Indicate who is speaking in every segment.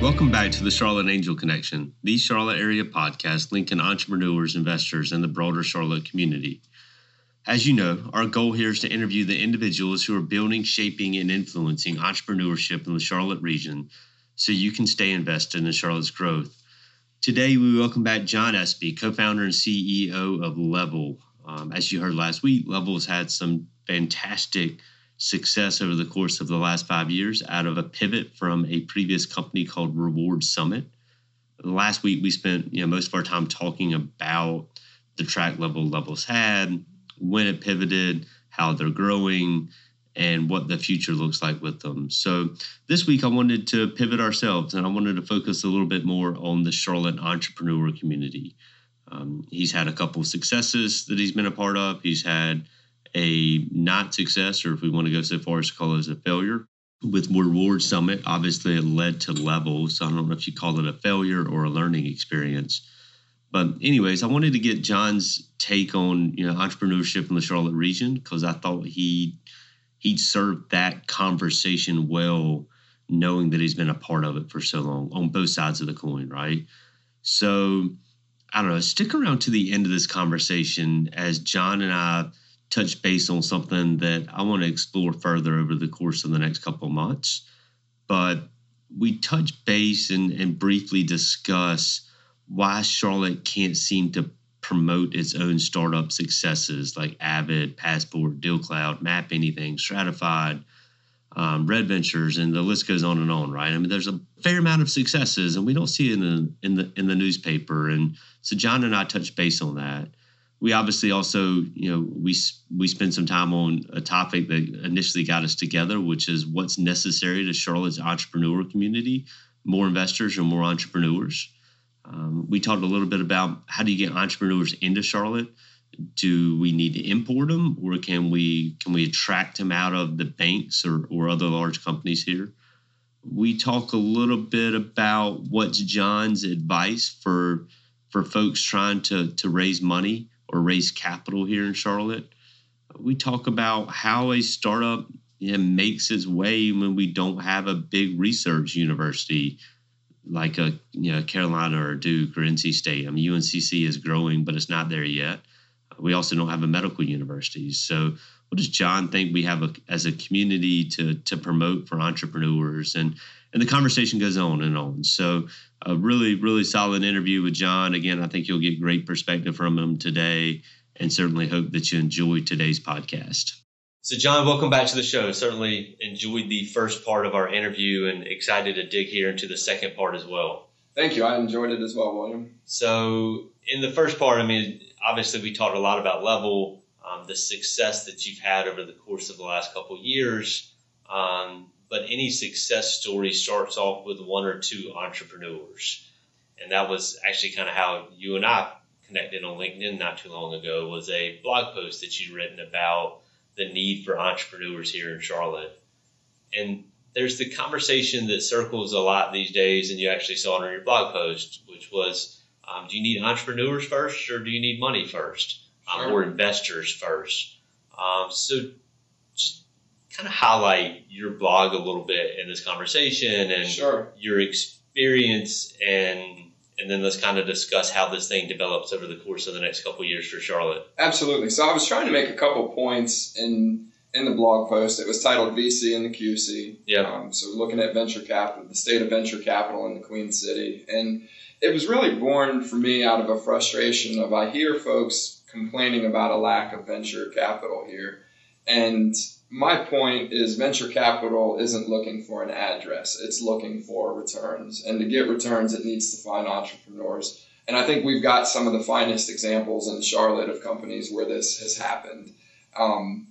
Speaker 1: Welcome back to the Charlotte Angel Connection, the Charlotte area podcast linking entrepreneurs, investors, and the broader Charlotte community. As you know, our goal here is to interview the individuals who are building, shaping, and influencing entrepreneurship in the Charlotte region so you can stay invested in Charlotte's growth. Today, we welcome back John Espy, co founder and CEO of Level. Um, as you heard last week, Level's had some fantastic success over the course of the last five years out of a pivot from a previous company called Reward Summit. Last week, we spent you know most of our time talking about the track level levels had, when it pivoted, how they're growing, and what the future looks like with them. So this week, I wanted to pivot ourselves, and I wanted to focus a little bit more on the Charlotte entrepreneur community. Um, he's had a couple of successes that he's been a part of. He's had a not success, or if we want to go so far as to call it a failure. With Reward Summit, obviously it led to levels. So I don't know if you call it a failure or a learning experience. But anyways, I wanted to get John's take on you know entrepreneurship in the Charlotte region because I thought he he'd served that conversation well, knowing that he's been a part of it for so long on both sides of the coin, right? So I don't know. Stick around to the end of this conversation as John and I touch base on something that I want to explore further over the course of the next couple of months. But we touch base and, and briefly discuss why Charlotte can't seem to promote its own startup successes like Avid, Passport, DealCloud, Map Anything, Stratified, um, Red Ventures, and the list goes on and on, right? I mean, there's a fair amount of successes, and we don't see it in the in the in the newspaper. And so John and I touched base on that we obviously also, you know, we we spent some time on a topic that initially got us together, which is what's necessary to Charlotte's entrepreneur community, more investors or more entrepreneurs. Um, we talked a little bit about how do you get entrepreneurs into Charlotte. Do we need to import them, or can we can we attract them out of the banks or, or other large companies here? We talk a little bit about what's John's advice for for folks trying to to raise money or raise capital here in Charlotte. We talk about how a startup makes its way when we don't have a big research university like a you know Carolina or Duke or NC State. I mean UNCC is growing, but it's not there yet. We also don't have a medical university. So what does John think we have a, as a community to to promote for entrepreneurs and and the conversation goes on and on. So a really, really solid interview with John. Again, I think you'll get great perspective from him today and certainly hope that you enjoyed today's podcast. So, John, welcome back to the show. Certainly enjoyed the first part of our interview and excited to dig here into the second part as well.
Speaker 2: Thank you. I enjoyed it as well, William.
Speaker 1: So, in the first part, I mean, obviously we talked a lot about level, um, the success that you've had over the course of the last couple years. Um, but any success story starts off with one or two entrepreneurs. And that was actually kind of how you and I connected on LinkedIn not too long ago was a blog post that you'd written about the need for entrepreneurs here in Charlotte. And there's the conversation that circles a lot these days, and you actually saw it on your blog post, which was um, do you need entrepreneurs first or do you need money first um, sure. or investors first? Um, so kind of highlight your blog a little bit in this conversation and
Speaker 2: sure.
Speaker 1: your experience and and then let's kind of discuss how this thing develops over the course of the next couple years for Charlotte.
Speaker 2: Absolutely. So I was trying to make a couple points in in the blog post. It was titled VC and the QC.
Speaker 1: Yeah.
Speaker 2: Um, so looking at venture capital, the state of venture capital in the Queen City, and it was really born for me out of a frustration of I hear folks complaining about a lack of venture capital here, and my point is venture capital isn't looking for an address. It's looking for returns. And to get returns it needs to find entrepreneurs. And i think we've got some of the finest examples in charlotte of companies where this has happened. Um,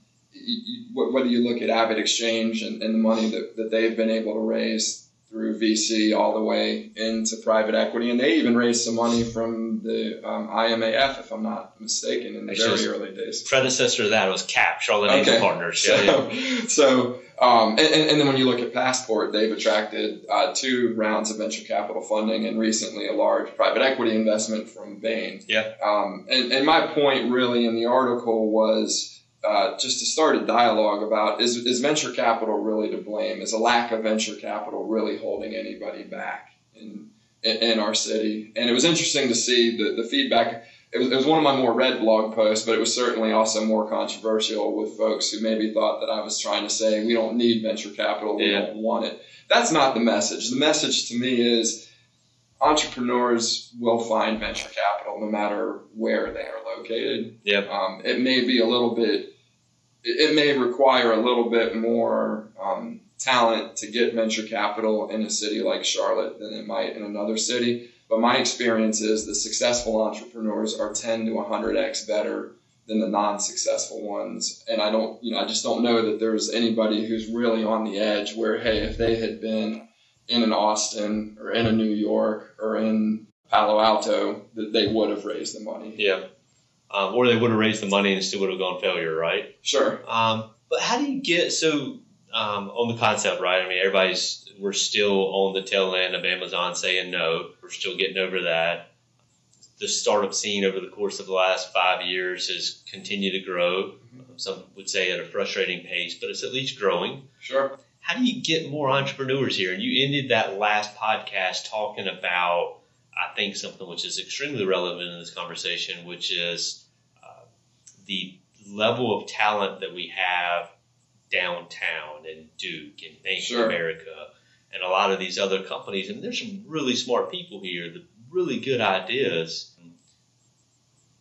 Speaker 2: whether you look at AvidXchange and, and the money that, that they've been able to raise through VC all the way into private equity, and they even raised some money from the um, IMAF, if I'm not mistaken, in the Actually, very early days.
Speaker 1: Predecessor to that was CAP, Charlotte okay. Partners.
Speaker 2: So, yeah. so um, and, and, then when you look at Passport, they've attracted uh, two rounds of venture capital funding, and recently a large private equity investment from Bain.
Speaker 1: Yeah.
Speaker 2: Um, and, and my point really in the article was uh, just to start a dialogue about is, is venture capital really to blame? Is a lack of venture capital really holding anybody back in, in, in our city? And it was interesting to see the, the feedback. It was, it was one of my more read blog posts, but it was certainly also more controversial with folks who maybe thought that I was trying to say we don't need venture capital, we
Speaker 1: Yeah.
Speaker 2: don't want it. That's not the message. The message to me is entrepreneurs will find venture capital no matter where they are located.
Speaker 1: Yep.
Speaker 2: Um, it may be a little bit, it, it may require a little bit more um, talent to get venture capital in a city like Charlotte than it might in another city. But my experience is the successful entrepreneurs are 10 to 100x better than the non-successful ones. And I don't, you know, I just don't know that there's anybody who's really on the edge where, hey, if they had been in an Austin or in a New York or in Palo Alto, that they would have raised the money.
Speaker 1: Yeah. Um, or they would have raised the money and still would have gone failure, right?
Speaker 2: Sure.
Speaker 1: Um, but how do you get so um, on the concept, right? I mean, everybody's we're still on the tail end of Amazon saying no. We're still getting over that. The startup scene over the course of the last five years has continued to grow. Some would say at a frustrating pace, but it's at least growing.
Speaker 2: Sure.
Speaker 1: How do you get more entrepreneurs here? And you ended that last podcast talking about, I think, something which is extremely relevant in this conversation, which is uh, the level of talent that we have downtown and Duke and Bank
Speaker 2: Sure.
Speaker 1: of America and a lot of these other companies. And there's some really smart people here, the really good ideas.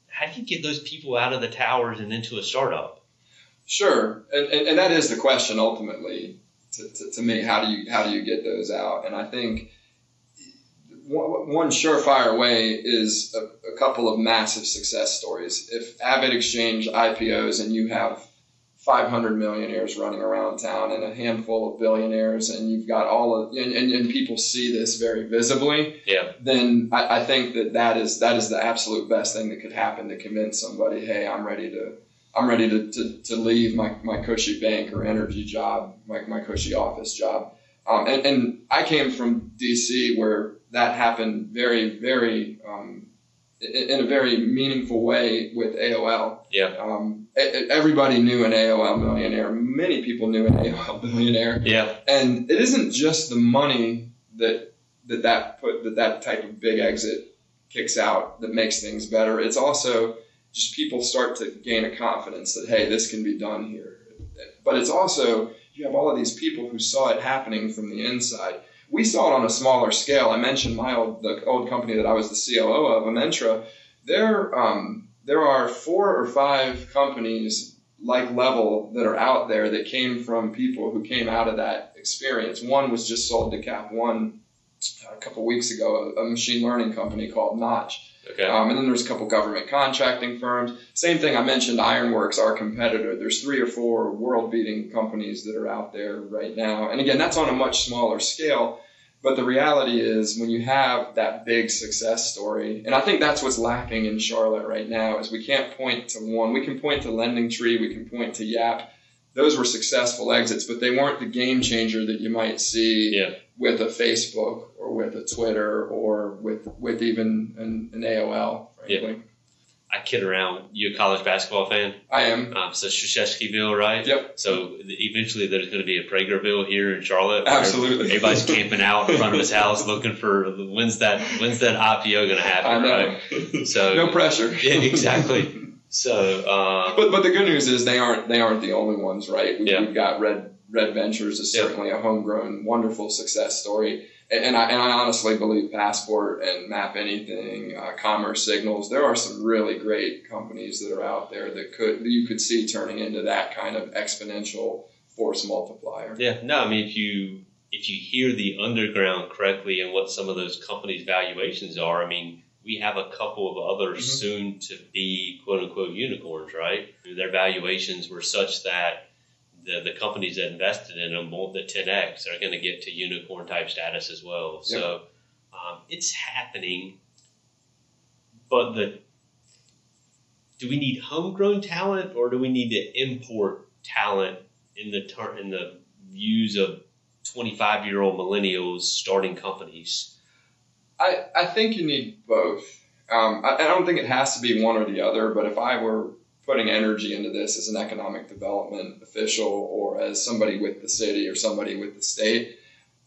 Speaker 1: How do you get those people out of the towers and into a startup?
Speaker 2: Sure, and, and, and that is the question ultimately to, to, to me. How do you how do you get those out? And I think one, one surefire way is a, a couple of massive success stories. If AvidXchange IPOs and you have 500 millionaires running around town and a handful of billionaires, and you've got all of and, and, and people see this very visibly,
Speaker 1: Yeah.
Speaker 2: then I, I think that that is that is the absolute best thing that could happen to convince somebody, hey, I'm ready to I'm ready to, to, to leave my, my cushy bank or energy job, my, my cushy office job. Um, and, and I came from DC where that happened very, very, um, in, a very meaningful way with AOL.
Speaker 1: Yeah.
Speaker 2: Um, everybody knew an AOL millionaire. Many people knew an AOL billionaire
Speaker 1: Yeah.
Speaker 2: and it isn't just the money that that that put that that type of big exit kicks out that makes things better. It's also just people start to gain a confidence that hey, this can be done here. But it's also you have all of these people who saw it happening from the inside. We saw it on a smaller scale. I mentioned my old the old company that I was the COO of, Amentra. There um, there are four or five companies like level that are out there that came from people who came out of that experience. One was just sold to Cap One a couple weeks ago, a machine learning company called Notch.
Speaker 1: Okay.
Speaker 2: Um, and then there's a couple government contracting firms. Same thing, I mentioned Ironworks, our competitor. There's three or four world beating companies that are out there right now. And again, that's on a much smaller scale. But the reality is, when you have that big success story, and I think that's what's lacking in Charlotte right now, is we can't point to one. We can point to Lending Tree, we can point to Yap. Those were successful exits, but they weren't the game changer that you might see
Speaker 1: Yeah.
Speaker 2: With a Facebook or with a Twitter or with with even an, an AOL. Frankly,
Speaker 1: I kid around. You a college basketball fan?
Speaker 2: I am.
Speaker 1: Um, so Krzyzewskiville, right?
Speaker 2: Yep.
Speaker 1: So eventually there's going to be a Praegerville here in Charlotte.
Speaker 2: Absolutely.
Speaker 1: Everybody's camping out in front of his house looking for when's that when's that IPO going to
Speaker 2: I
Speaker 1: happen,
Speaker 2: know.
Speaker 1: right? So
Speaker 2: no pressure.
Speaker 1: yeah, exactly. So uh,
Speaker 2: But but the good news is they aren't they aren't the only ones, right? We,
Speaker 1: Yeah.
Speaker 2: We've got Red Red Ventures is
Speaker 1: Yeah.
Speaker 2: certainly a homegrown, wonderful success story. And, and I and I honestly believe Passport and Map Anything, uh, Commerce Signals, there are some really great companies that are out there that could that you could see turning into that kind of exponential force multiplier.
Speaker 1: yeah, no, I mean if you if you hear the underground correctly and what some of those companies' valuations are, I mean we have a couple of others
Speaker 2: Mhm.
Speaker 1: soon to be quote unquote unicorns, right? Their valuations were such that the, the companies that invested in them the 10x are going to get to unicorn type status as well. So um, it's happening, but the do we need homegrown talent or do we need to import talent in the ter- in the views of 25 year old millennials starting companies?
Speaker 2: I, I think you need both. Um, I, I don't think it has to be one or the other, but if I were putting energy into this as an economic development official or as somebody with the city or somebody with the state,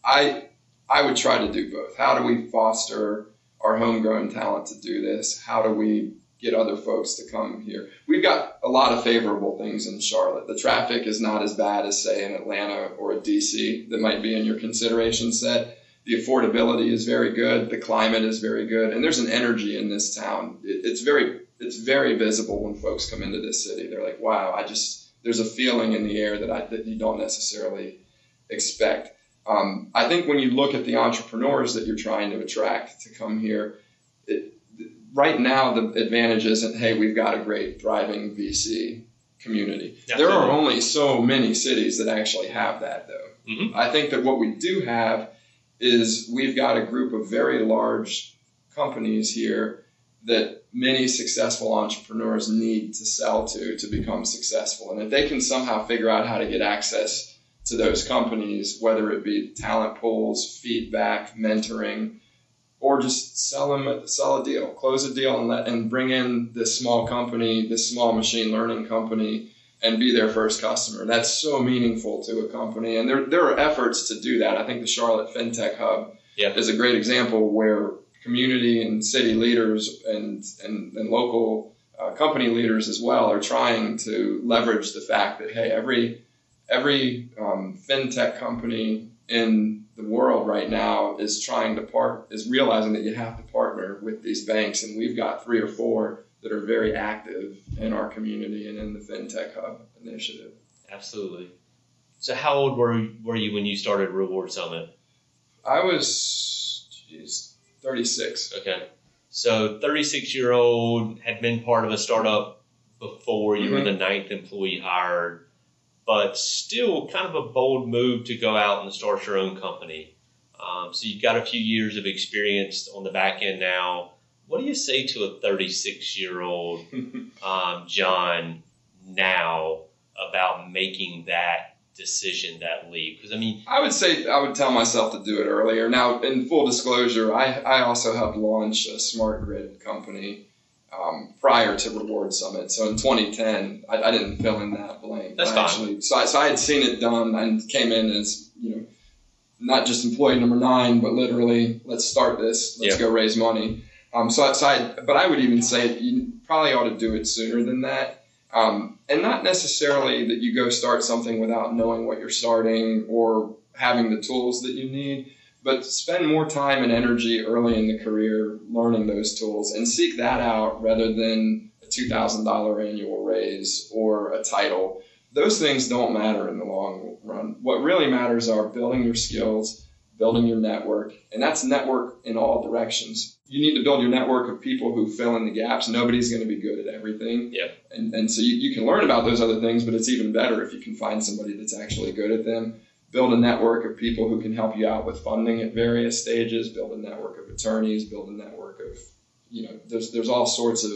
Speaker 2: I I would try to do both. How do we foster our homegrown talent to do this? How do we get other folks to come here? We've got a lot of favorable things in Charlotte. The traffic is not as bad as say in Atlanta or DC that might be in your consideration set. The affordability is very good. The climate is very good, and there's an energy in this town. It, it's very it's very visible when folks come into this city. They're like, wow, I just there's a feeling in the air that I that you don't necessarily expect. Um, I think when you look at the entrepreneurs that you're trying to attract to come here, it, right now the advantage isn't hey we've got a great thriving VC community. Definitely. There are only so many cities that actually have that though. Mm-hmm. I think that what we do have is we've got a group of very large companies here that many successful entrepreneurs need to sell to to become successful. And if they can somehow figure out how to get access to those companies, whether it be talent pools, feedback, mentoring, or just sell them sell a deal, close a deal, and let and bring in this small company, this small machine learning company, and be their first customer. That's so meaningful to a company, and there there are efforts to do that. I think the Charlotte FinTech Hub yep. is a great example where community and city leaders and, and, and local uh, company leaders as well are trying to leverage the fact that hey every every um, fintech company in the world right now is trying to part is realizing that you have to partner with these banks. And we've got three or four that are very active in our community and in the fintech hub initiative.
Speaker 1: Absolutely. So how old were, were you when you started reward summit?
Speaker 2: I was geez, 36.
Speaker 1: Okay. So 36 year old had been part of a startup before you mm-hmm. were the ninth employee hired, but still kind of a bold move to go out and start your own company. Um, so you've got a few years of experience on the back end now. What do you say to a 36 year old um, John now about making that decision that leap? Because I mean,
Speaker 2: I would say I would tell myself to do it earlier. Now, in full disclosure, I, I also helped launch a smart grid company um, prior to Reward Summit. So in 2010, I, I didn't fill in that blank.
Speaker 1: That's fine.
Speaker 2: Actually, so I, so I had seen it done and came in as you know not just employee number nine, but literally let's start this. Let's go raise money. Um, so, so I, but I would even say you probably ought to do it sooner than that. Um, and not necessarily that you go start something without knowing what you're starting or having the tools that you need, but spend more time and energy early in the career learning those tools and seek that out rather than a $2,000 annual raise or a title. Those things don't matter in the long run. What really matters are building your skills, building your network, and that's network in all directions you need to build your network of people who fill in the gaps. Nobody's going to be good at everything. And, and so you, you can learn about those other things, but it's even better if you can find somebody that's actually good at them. Build a network of people who can help you out with funding at various stages. Build a network of attorneys. Build a network of, you know, there's there's all sorts of,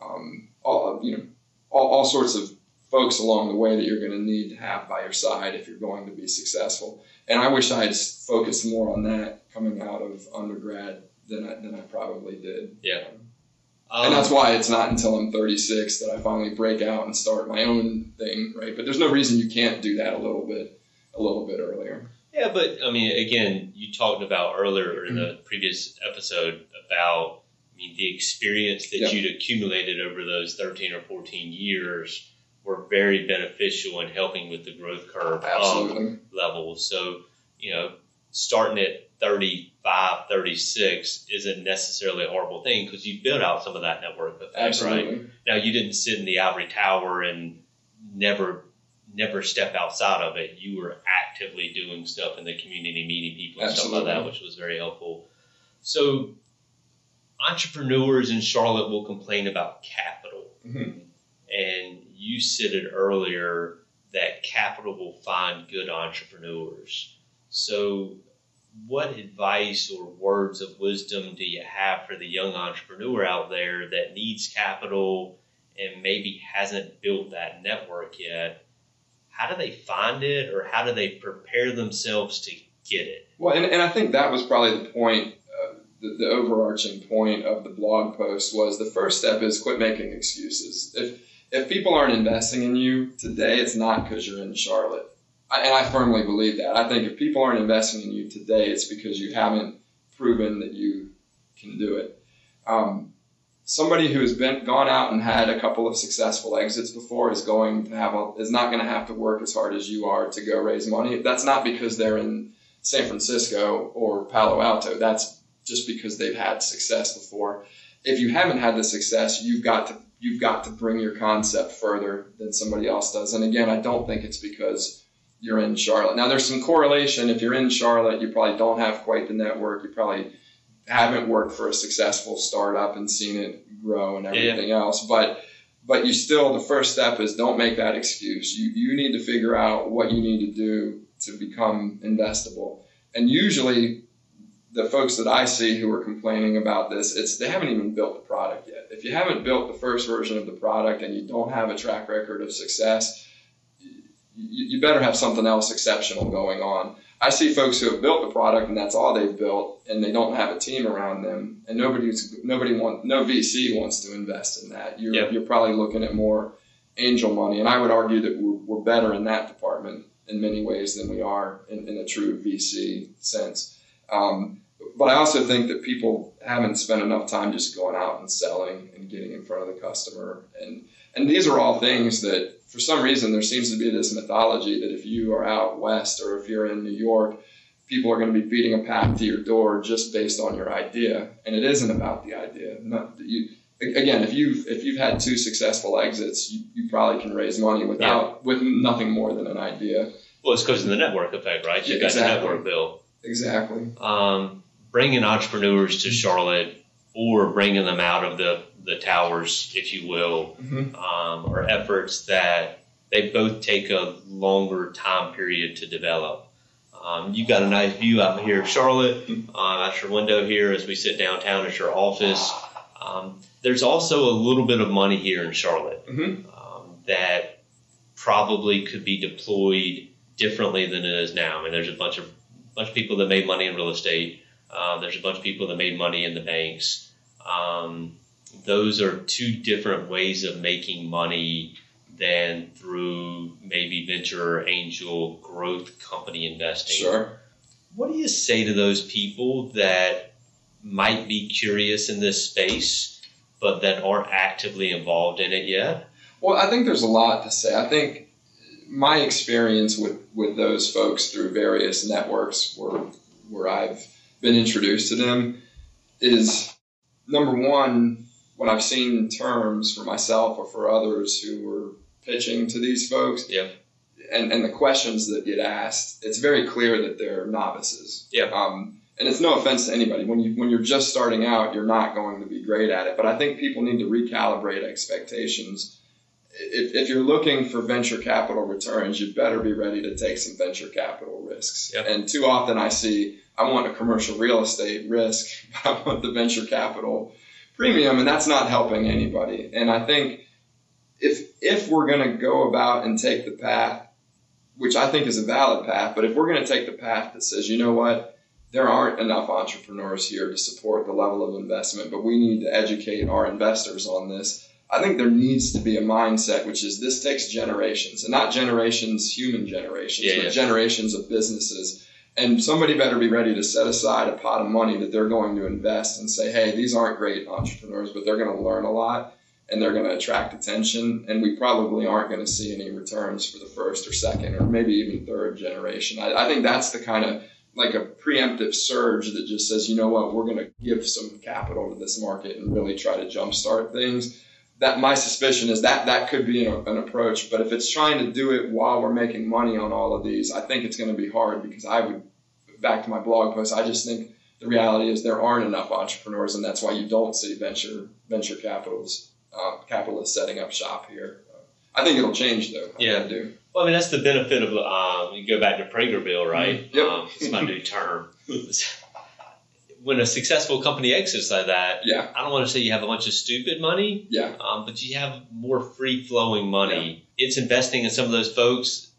Speaker 2: um, all you know, all, all sorts of folks along the way that you're going to need to have by your side if you're going to be successful. And I wish I had focused more on that coming out of undergrad than I, than I probably did.
Speaker 1: Yeah.
Speaker 2: Um, and that's why it's not until I'm 36 that I finally break out and start my own thing, right? But there's no reason you can't do that a little bit, a little bit earlier.
Speaker 1: Yeah, but I mean, again, you talked about earlier in the mm-hmm. previous episode about, I mean, the experience that you'd accumulated over those 13 or 14 years were very beneficial in helping with the growth curve
Speaker 2: Absolutely.
Speaker 1: level. So, you know, starting at 35, 36 isn't necessarily a horrible thing because you built out some of that network effect,
Speaker 2: Absolutely.
Speaker 1: right? Now you didn't sit in the ivory tower and never never step outside of it. You were actively doing stuff in the community, meeting people and Absolutely. stuff like that, which was very helpful. So entrepreneurs in Charlotte will complain about capital. Mm-hmm. And you said it earlier that capital will find good entrepreneurs. So what advice or words of wisdom do you have for the young entrepreneur out there that needs capital and maybe hasn't built that network yet? How do they find it or how do they prepare themselves to get it?
Speaker 2: Well, and, and I think that was probably the point, uh, the, the overarching point of the blog post was the first step is quit making excuses. If if people aren't investing in you today, it's not because you're in Charlotte. I, and I firmly believe that. I think if people aren't investing in you today, it's because you haven't proven that you can do it. Um, somebody who has been gone out and had a couple of successful exits before is going to have a, is not going to have to work as hard as you are to go raise money. That's not because they're in San Francisco or Palo Alto. That's just because they've had success before. If you haven't had the success, you've got to you've got to bring your concept further than somebody else does. And again, I don't think it's because you're in Charlotte. Now, there's some correlation. If you're in Charlotte, you probably don't have quite the network. You probably haven't worked for a successful startup and seen it grow and everything yeah. else. But but you still the first step is don't make that excuse. You you need to figure out what you need to do to become investable. And usually the folks that I see who are complaining about this, it's they haven't even built the product yet. If you haven't built the first version of the product and you don't have a track record of success, you, better have something else exceptional going on. I see folks who have built the product and that's all they've built, and they don't have a team around them, and nobody's nobody want no VC wants to invest in that. You're yep. you're probably looking at more angel money, and I would argue that we're, we're better in that department in many ways than we are in, in a true VC sense. Um, but I also think that people haven't spent enough time just going out and selling and getting in front of the customer. And, and these are all things that, for some reason, there seems to be this mythology that if you are out west or if you're in New York, people are going to be beating a path to your door just based on your idea. And it isn't about the idea. Not, you, again, if you've if you've had two successful exits, you, you probably can raise money without yeah. with nothing more than an idea.
Speaker 1: Well, it's because of the network effect, right? You yeah, got exactly. the network bill.
Speaker 2: Exactly.
Speaker 1: Um, bringing entrepreneurs to Charlotte or bringing them out of the, the towers, if you will, mm-hmm. um, are efforts that they both take a longer time period to develop. Um, you've got a nice view out here of Charlotte, mm-hmm. uh, out your window here as we sit downtown at your office. Um, there's also a little bit of money here in Charlotte mm-hmm. Um, that probably could be deployed differently than it is now. I mean, there's a bunch of bunch of people that made money in real estate uh, there's a bunch of people that made money in the banks. Um, those are two different ways of making money than through maybe venture angel growth company investing.
Speaker 2: Sure.
Speaker 1: What do you say to those people that might be curious in this space, but that aren't actively involved in it yet?
Speaker 2: Well, I think there's a lot to say. I think my experience with, with those folks through various networks where where I've been introduced to them is number one, when I've seen terms for myself or for others who were pitching to these folks,
Speaker 1: yeah.
Speaker 2: and, and the questions that get asked, it's very clear that they're novices.
Speaker 1: Yeah.
Speaker 2: Um, and it's no offense to anybody. When you when you're just starting out, you're not going to be great at it. But I think people need to recalibrate expectations. If, if you're looking for venture capital returns, you better be ready to take some venture capital risks.
Speaker 1: Yep.
Speaker 2: And too often I see I want a commercial real estate risk, but I want the venture capital premium, and that's not helping anybody. And I think if if we're going to go about and take the path, which I think is a valid path, but if we're going to take the path that says, you know what, there aren't enough entrepreneurs here to support the level of investment, but we need to educate our investors on this. I think there needs to be a mindset which is this takes generations, and not generations, human generations, yeah, but yeah. generations of businesses and somebody better be ready to set aside a pot of money that they're going to invest and say, hey, these aren't great entrepreneurs, but they're going to learn a lot and they're going to attract attention. And we probably aren't going to see any returns for the first or second or maybe even third generation. I, I think that's the kind of like a preemptive surge that just says, you know what, we're going to give some capital to this market and really try to jumpstart things that my suspicion is that that could be an, an, approach. But if it's trying to do it while we're making money on all of these, I think it's going to be hard because I would, back to my blog post, I just think the reality is there aren't enough entrepreneurs, and that's why you don't see venture venture capitals uh, capitalists setting up shop here. I think it'll change though. I
Speaker 1: yeah,
Speaker 2: do.
Speaker 1: Well, I mean that's the benefit of um, you go back to Praegerville, right?
Speaker 2: Mm-hmm. Yep.
Speaker 1: Um, it's my new term. when a successful company exits like that,
Speaker 2: yeah,
Speaker 1: I don't want to say you have a bunch of stupid money,
Speaker 2: yeah,
Speaker 1: um, but you have more free flowing money. Yeah. It's investing in some of those folks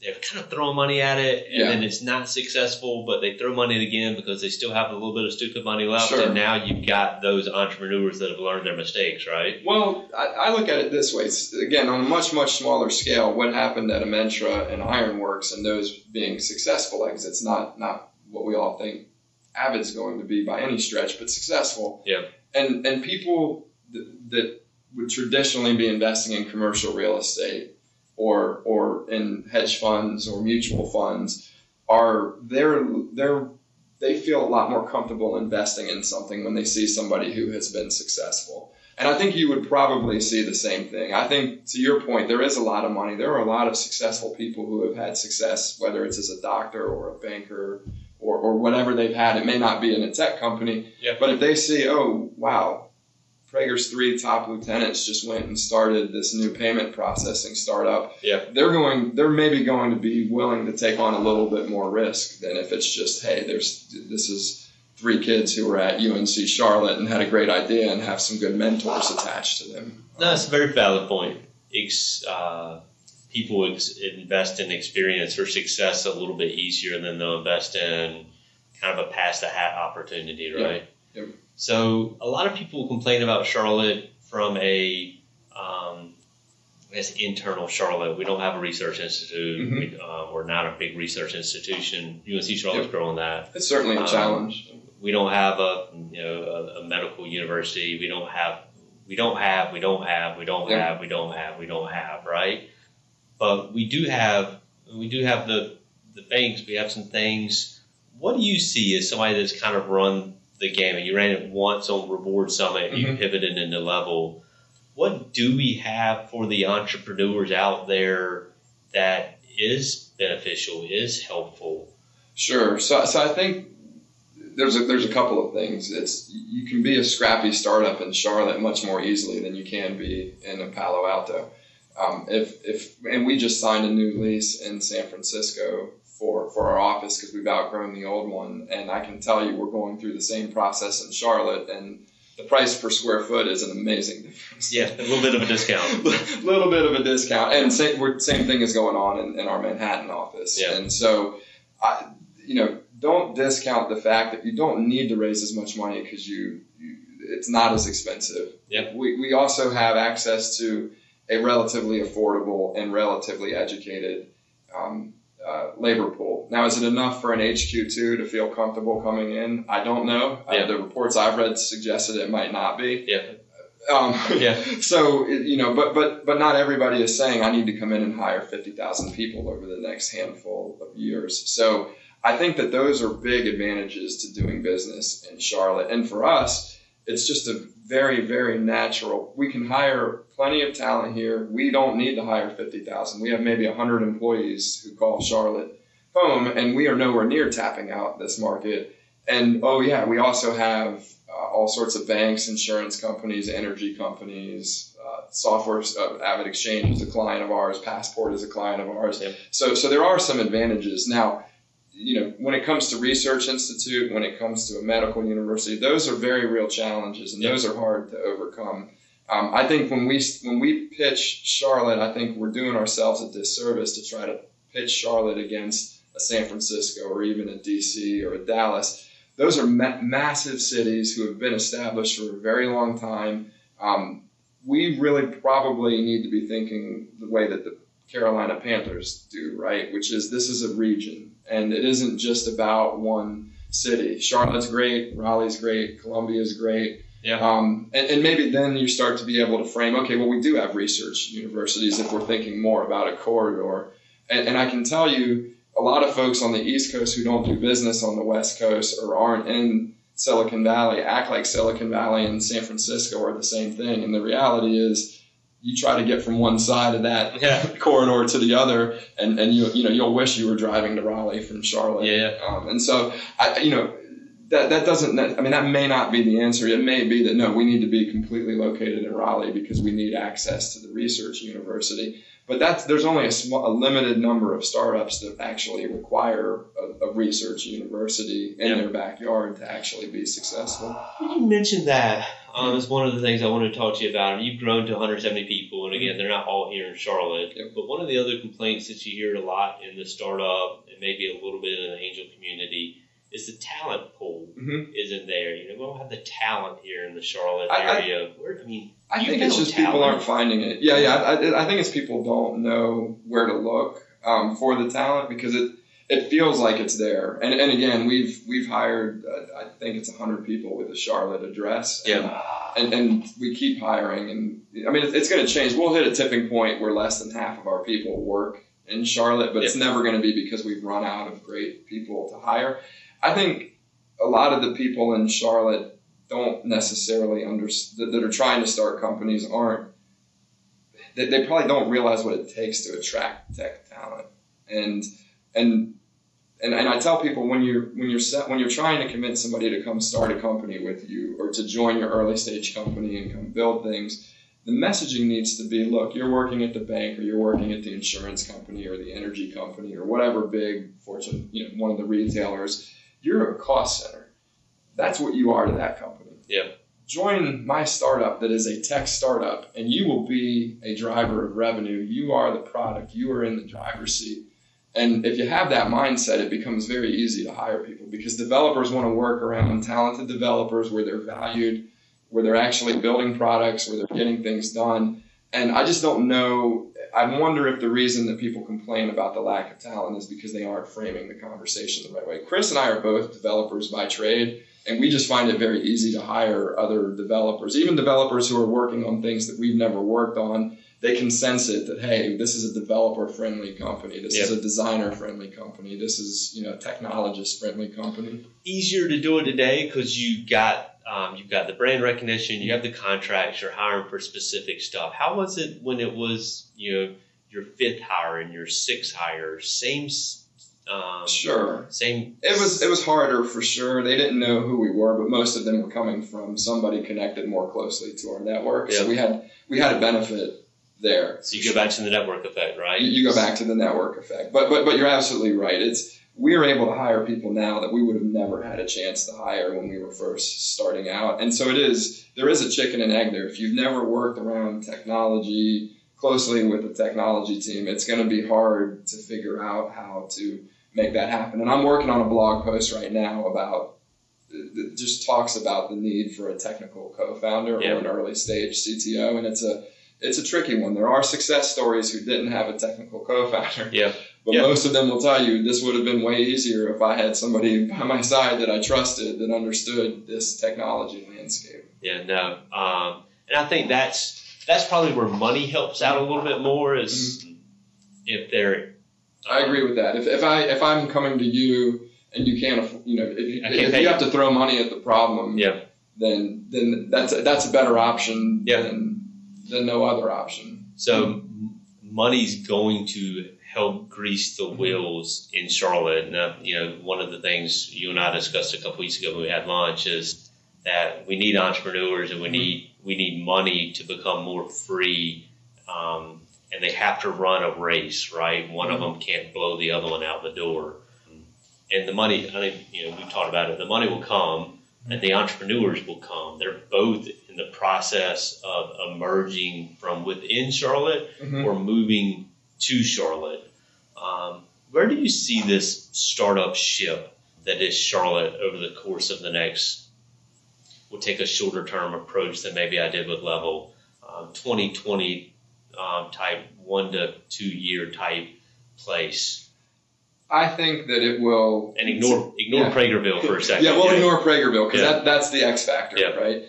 Speaker 1: they're kind of throwing money at it and yeah. then it's not successful, but they throw money again because they still have a little bit of stupid money left. Sure. And now you've got those entrepreneurs that have learned their mistakes, right?
Speaker 2: Well, I, I look at it this way. It's, again, on a much, much smaller scale, what happened at Amentra and Ironworks and those being successful exits, not, not what we all think Avid's going to be by any stretch, but successful.
Speaker 1: Yeah.
Speaker 2: And, and people that, that would traditionally be investing in commercial real estate or or in hedge funds or mutual funds are they're they're they feel a lot more comfortable investing in something when they see somebody who has been successful. And I think you would probably see the same thing. I think to your point, there is a lot of money. There are a lot of successful people who have had success, whether it's as a doctor or a banker or, or whatever they've had. It may not be in a tech company,
Speaker 1: yeah.
Speaker 2: but if they see, oh, wow, Praeger's three top lieutenants just went and started this new payment processing startup.
Speaker 1: Yeah.
Speaker 2: They're going they're maybe going to be willing to take on a little bit more risk than if it's just, hey, there's this is three kids who were at UNC Charlotte and had a great idea and have some good mentors attached to them.
Speaker 1: No, that's a very valid point. Ex, uh, people ex- invest in experience or success a little bit easier than they'll invest in kind of a pass the hat opportunity, right?
Speaker 2: Yep. Yep.
Speaker 1: So a lot of people complain about Charlotte from a, um, I internal Charlotte. We don't have a research institute. Mm-hmm. We, uh, we're not a big research institution. UNC Charlotte's yep. growing that.
Speaker 2: It's certainly a um, challenge.
Speaker 1: We don't have a you know a, a, medical university. We don't have we don't have we don't have we don't yep. have we don't have we don't have right. But we do have we do have the the banks. We have some things. What do you see as somebody that's kind of run the gamut. You ran it once on Reward Summit. Mm-hmm. You pivoted into level. What do we have for the entrepreneurs out there that is beneficial, is helpful?
Speaker 2: Sure. So, so I think there's a, there's a couple of things. It's you can be a scrappy startup in Charlotte much more easily than you can be in a Palo Alto. Um, if if and we just signed a new lease in San Francisco for, for our office because we've outgrown the old one. And I can tell you, we're going through the same process in Charlotte, and the price per square foot is an amazing difference.
Speaker 1: Yeah, a little bit of a discount.
Speaker 2: a little bit of a discount, and same same thing is going on in, in our Manhattan office.
Speaker 1: Yeah.
Speaker 2: And so, I, you know, don't discount the fact that you don't need to raise as much money because you, you, it's not as expensive.
Speaker 1: Yeah.
Speaker 2: We we also have access to a relatively affordable and relatively educated um, uh, labor pool. Now, is it enough for an HQ2 to feel comfortable coming in? I don't know. Uh, yeah. Uh, the reports I've read suggested it might not be.
Speaker 1: Yeah.
Speaker 2: Um,
Speaker 1: yeah.
Speaker 2: So you know, but but but not everybody is saying I need to come in and hire fifty thousand people over the next handful of years. So I think that those are big advantages to doing business in Charlotte, and for us, it's just a very very natural. We can hire plenty of talent here. We don't need to hire 50,000. We have maybe 100 employees who call Charlotte home, and we are nowhere near tapping out this market. And oh, yeah, we also have uh, all sorts of banks, insurance companies, energy companies, uh, software. Uh, AvidXchange is a client of ours. Passport is a client of ours. So, so there are some advantages. Now, you know, when it comes to research institute, when it comes to a medical university, those are very real challenges, and yep. those are hard to overcome. Um, I think when we when we pitch Charlotte, I think we're doing ourselves a disservice to try to pitch Charlotte against a San Francisco or even a DC or a Dallas. Those are ma- massive cities who have been established for a very long time. Um, we really probably need to be thinking the way that the Carolina Panthers do, right? Which is this is a region, and it isn't just about one city. Charlotte's great, Raleigh's great, Columbia's great.
Speaker 1: Yeah.
Speaker 2: Um, and, and, maybe then you start to be able to frame, okay, well, we do have research universities if we're thinking more about a corridor. And, and I can tell you, a lot of folks on the East Coast who don't do business on the West Coast or aren't in Silicon Valley act like Silicon Valley and San Francisco are the same thing. And the reality is, you try to get from one side of that
Speaker 1: yeah.
Speaker 2: corridor to the other, and, and you you know you'll wish you were driving to Raleigh from Charlotte.
Speaker 1: Yeah.
Speaker 2: Um, and so I you know that that doesn't. I mean, that may not be the answer. It may be that no, we need to be completely located in Raleigh because we need access to the research university. But that's there's only a, small, a limited number of startups that actually require a, a research university in their backyard to actually be successful.
Speaker 1: You mentioned that um, is one of the things I wanted to talk to you about. You've grown to 170 people, and again, they're not all here in Charlotte.
Speaker 2: Yep.
Speaker 1: But one of the other complaints that you hear a lot in the startup and maybe a little bit in the angel community is the talent pool
Speaker 2: Mhm.
Speaker 1: isn't there. You know, we don't have the talent here in the Charlotte
Speaker 2: I- I-
Speaker 1: area. Where, I mean,
Speaker 2: I think it's just people aren't finding it. Yeah, yeah. I, I think it's people don't know where to look um, for the talent because it it feels like it's there. And, and again, we've we've hired uh, I think it's hundred people with a Charlotte address. And, and and we keep hiring. And I mean, it's, it's going to change. We'll hit a tipping point where less than half of our people work in Charlotte, but it's never going to be because we've run out of great people to hire. I think a lot of the people in Charlotte don't necessarily understand that are trying to start companies aren't they, they probably don't realize what it takes to attract tech talent. And and and, and I tell people when you're when you're set, when you're trying to convince somebody to come start a company with you or to join your early stage company and come build things the messaging needs to be look you're working at the bank or you're working at the insurance company or the energy company or whatever big fortune you know one of the retailers you're a cost center that's what you are to that company.
Speaker 1: Yeah.
Speaker 2: Join my startup that is a tech startup, and you will be a driver of revenue. You are the product. You are in the driver's seat. And if you have that mindset, it becomes very easy to hire people because developers want to work around talented developers where they're valued, where they're actually building products, where they're getting things done. And I just don't know. I wonder if the reason that people complain about the lack of talent is because they aren't framing the conversation the right way. Chris and I are both developers by trade and we just find it very easy to hire other developers, even developers who are working on things that we've never worked on. They can sense it that hey, this is a developer-friendly company. This is a designer-friendly company. This is you know a technologist-friendly company.
Speaker 1: Easier to do it today because you got um, you've got the brand recognition, you have the contracts, you're hiring for specific stuff. How was it when it was you know your fifth hire and your sixth hire? Same um,
Speaker 2: sure.
Speaker 1: Same.
Speaker 2: It was it was harder for sure. They didn't know who we were, but most of them were coming from somebody connected more closely to our network.
Speaker 1: Yeah.
Speaker 2: So we had we had a benefit there.
Speaker 1: So you go back to the network effect, right?
Speaker 2: You, you go back to the network effect. But but but you're absolutely right. It's we're able to hire people now that we would have never had a chance to hire when we were first starting out. And so it is there is a chicken and egg there. If you've never worked around technology closely with the technology team, it's going to be hard to figure out how to make that happen. And I'm working on a blog post right now about that just talks about the need for a technical co-founder
Speaker 1: Yeah.
Speaker 2: or an early stage CTO, and it's a it's a tricky one. There are success stories who didn't have a technical co-founder,
Speaker 1: Yeah.
Speaker 2: But
Speaker 1: Yeah.
Speaker 2: most of them will tell you this would have been way easier if I had somebody by my side that I trusted that understood this technology landscape.
Speaker 1: Yeah, no. Um, and I think that's that's probably where money helps out a little bit more is if they're.
Speaker 2: I agree with that. If, if I if I'm coming to you and you can't you know if, if you have to throw money at the problem,
Speaker 1: Yeah.
Speaker 2: then then that's a, that's a better option
Speaker 1: Yeah.
Speaker 2: than than no other option.
Speaker 1: So money's going to help grease the wheels in Charlotte. And, uh, you know, one of the things you and I discussed a couple weeks ago when we had lunch is that we need entrepreneurs and we need we need money to become more free. Um, and they have to run a race, right? One of them can't blow the other one out the door. And the money, I think, you know, we've talked about it. The money will come, and the entrepreneurs will come. They're both in the process of emerging from within Charlotte
Speaker 2: Mhm.
Speaker 1: or moving to Charlotte. Um, where do you see this startup ship that is Charlotte over the course of the next? We'll take a shorter term approach than maybe I did with Level, um, 2020 um, type one to two year type place.
Speaker 2: I think that it will.
Speaker 1: And ignore ignore
Speaker 2: Yeah.
Speaker 1: Praegerville for a second.
Speaker 2: Yeah, we'll ignore Praegerville because
Speaker 1: Yeah.
Speaker 2: that, that's the X factor,
Speaker 1: Yeah.
Speaker 2: right?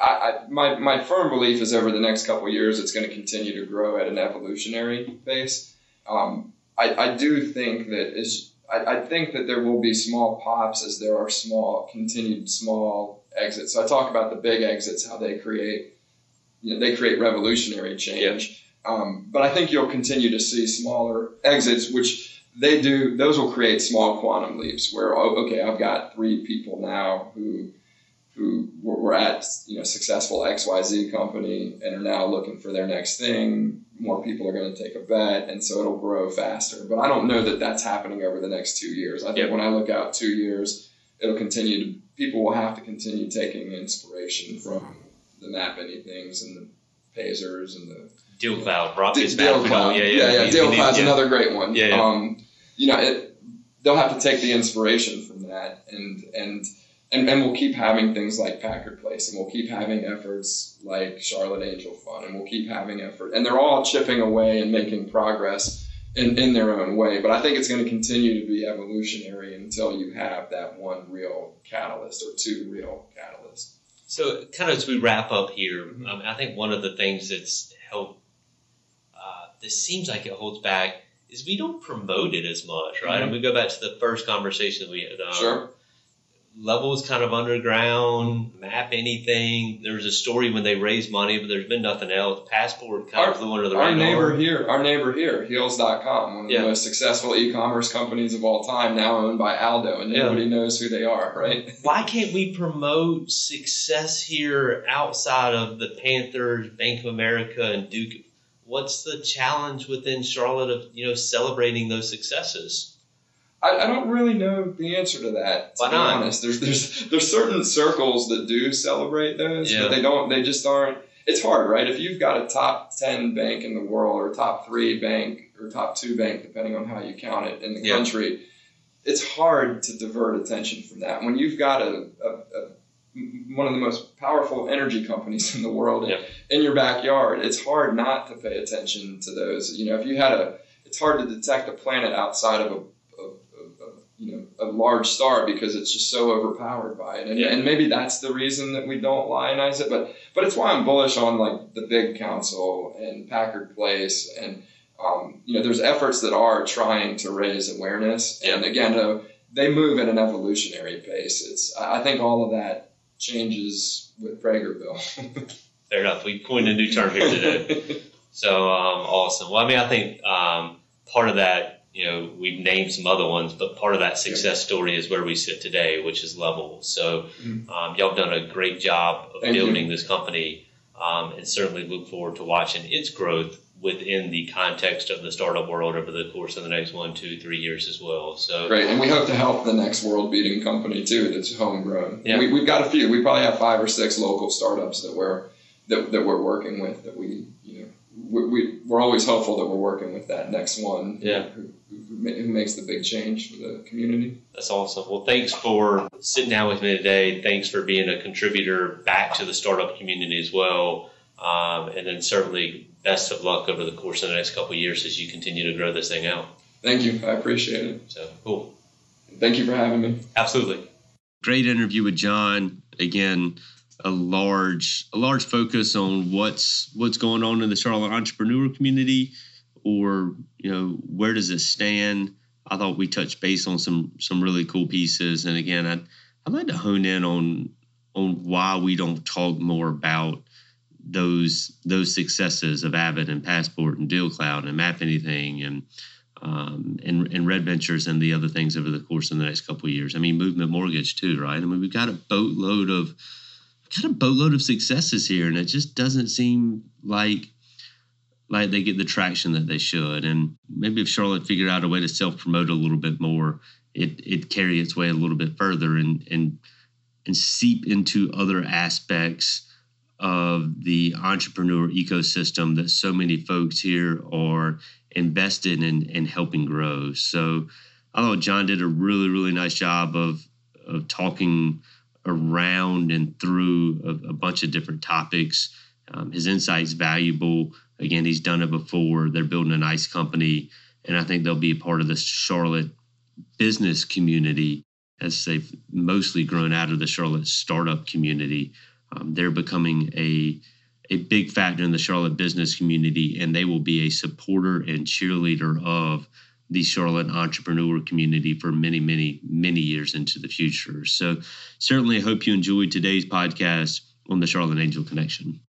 Speaker 2: I, I, my, my firm belief is over the next couple of years, it's going to continue to grow at an evolutionary pace. Um, I, I do think that is I, I think that there will be small pops as there are small continued small exits. So I talk about the big exits, how they create you know, they create revolutionary change. Um, but I think you'll continue to see smaller exits, which they do. Those will create small quantum leaps. Where oh, okay, I've got three people now who who were, were at you know successful X Y Z company and are now looking for their next thing. More people are going to take a bet, and so it'll grow faster. But I don't know that that's happening over the next two years. I think
Speaker 1: Yeah.
Speaker 2: when I look out two years, it'll continue to people will have to continue taking inspiration from the Map Anythings and the Payzers and the
Speaker 1: Deal Cloud, Brock
Speaker 2: D- Deal Cloud. Yeah, yeah, yeah. Deal Cloud's yeah. another great one.
Speaker 1: Yeah, yeah.
Speaker 2: Um, you know, it, they'll have to take the inspiration from that, and and and and we'll keep having things like Packard Place, and we'll keep having efforts like Charlotte Angel Fund, and we'll keep having effort, and they're all chipping away and making progress. In, in their own way, but I think it's going to continue to be evolutionary until you have that one real catalyst or two real catalysts.
Speaker 1: So, kind of as we wrap up here, um, I think one of the things that's helped, uh, this seems like it holds back, is we don't promote it as much, right? Mm-hmm. And we go back to the first conversation that we had. Um,
Speaker 2: sure
Speaker 1: levels kind of underground, MapAnything. There was a story when they raised money, but there's been nothing else. Passport kind our, of flew under the
Speaker 2: our
Speaker 1: radar.
Speaker 2: Our neighbor here, our neighbor here, Heels.com, one of yeah. the most successful e-commerce companies of all time, now owned by Aldo, and nobody yeah. knows who they are, right?
Speaker 1: Why can't we promote success here outside of the Panthers, Bank of America, and Duke? What's the challenge within Charlotte of you know celebrating those successes?
Speaker 2: I, I don't really know the answer to that. To
Speaker 1: Why
Speaker 2: be not? honest, there's there's there's certain circles that do celebrate those, yeah. but they don't. They just aren't. It's hard, right? If you've got a top ten bank in the world, or top three bank, or top two bank, depending on how you count it in the yeah. country, it's hard to divert attention from that. When you've got a, a, a one of the most powerful energy companies in the world
Speaker 1: yeah.
Speaker 2: in your backyard, it's hard not to pay attention to those. You know, if you had a, it's hard to detect a planet outside of a a large star because it's just so overpowered by it. And, yeah. and maybe that's the reason that we don't lionize it but but it's why i'm bullish on like the big council and packard place and um, you know there's efforts that are trying to raise awareness. And again uh, they move at an evolutionary pace. It's i think all of that changes with Praegerville
Speaker 1: fair enough. We coined a new term here today. So um, awesome. Well i mean i think um, part of that you know, we've named some other ones, but part of that success story is where we sit today, which is level. So, mm-hmm. um, y'all have done a great job of Thank building you. this company, um, and certainly look forward to watching its growth within the context of the startup world over the course of the next one, two, three years as well. So
Speaker 2: great, and we hope to help the next world-beating company too that's homegrown.
Speaker 1: Yeah.
Speaker 2: We, have got a few. We probably have five or six local startups that we're that, that we're working with that we you know we, we, we're always hopeful that we're working with that next one.
Speaker 1: Yeah.
Speaker 2: Who, who makes the big change for the community.
Speaker 1: That's awesome. Well, thanks for sitting down with me today. Thanks for being a contributor back to the startup community as well. Um, and then certainly best of luck over the course of the next couple years as you continue to grow this thing out.
Speaker 2: Thank you. I appreciate it.
Speaker 1: So cool.
Speaker 2: Thank you for having me.
Speaker 1: Absolutely. Great interview with John. Again, a large a large focus on what's what's going on in the Charlotte entrepreneur community or you know where does it stand i thought we touched base on some some really cool pieces and again i'd, I'd like to hone in on on why we don't talk more about those those successes of Avid and Passport and DealCloud and MapAnything and um, and, and Red Ventures and the other things over the course of the next couple of years. I mean, Movement Mortgage too, right? I mean, we've got a boatload of got a boatload of successes here, and it just doesn't seem like like they get the traction that they should. And maybe if Charlotte figured out a way to self promote a little bit more, it it carry its way a little bit further and and and seep into other aspects of the entrepreneur ecosystem that so many folks here are invested in and helping grow. So I thought John did a really, really nice job of of talking around and through a, a bunch of different topics. Um, his insight's valuable. Again, he's done it before. They're building a nice company, and I think they'll be a part of the Charlotte business community as they've mostly grown out of the Charlotte startup community. Um, they're becoming a a big factor in the Charlotte business community, and they will be a supporter and cheerleader of the Charlotte entrepreneur community for many, many, many years into the future. So, certainly, I hope you enjoyed today's podcast on the Charlotte Angel Connection.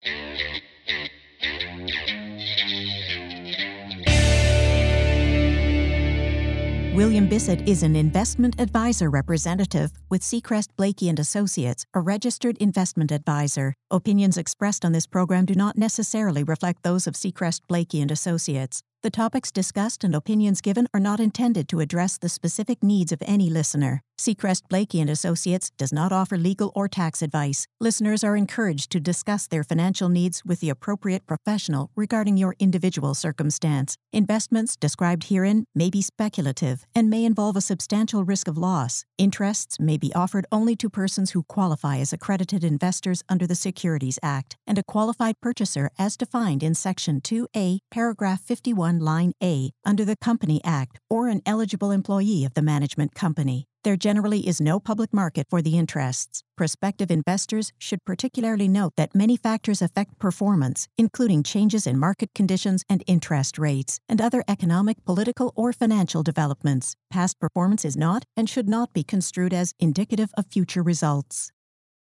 Speaker 3: William Bissett is an investment advisor representative with Seacrest Blakey and Associates, a registered investment advisor. Opinions expressed on this program do not necessarily reflect those of Seacrest Blakey and Associates. The topics discussed and opinions given are not intended to address the specific needs of any listener. Seacrest Blakey and Associates does not offer legal or tax advice. Listeners are encouraged to discuss their financial needs with the appropriate professional regarding your individual circumstance. Investments described herein may be speculative and may involve a substantial risk of loss. Interests may be offered only to persons who qualify as accredited investors under the Securities Act and a qualified purchaser as defined in Section 2A, paragraph 51, line A, under the Company Act, or an eligible employee of the management company. There generally is no public market for the interests. Prospective investors should particularly note that many factors affect performance, including changes in market conditions and interest rates, and other economic, political, or financial developments. Past performance is not and should not be construed as indicative of future results.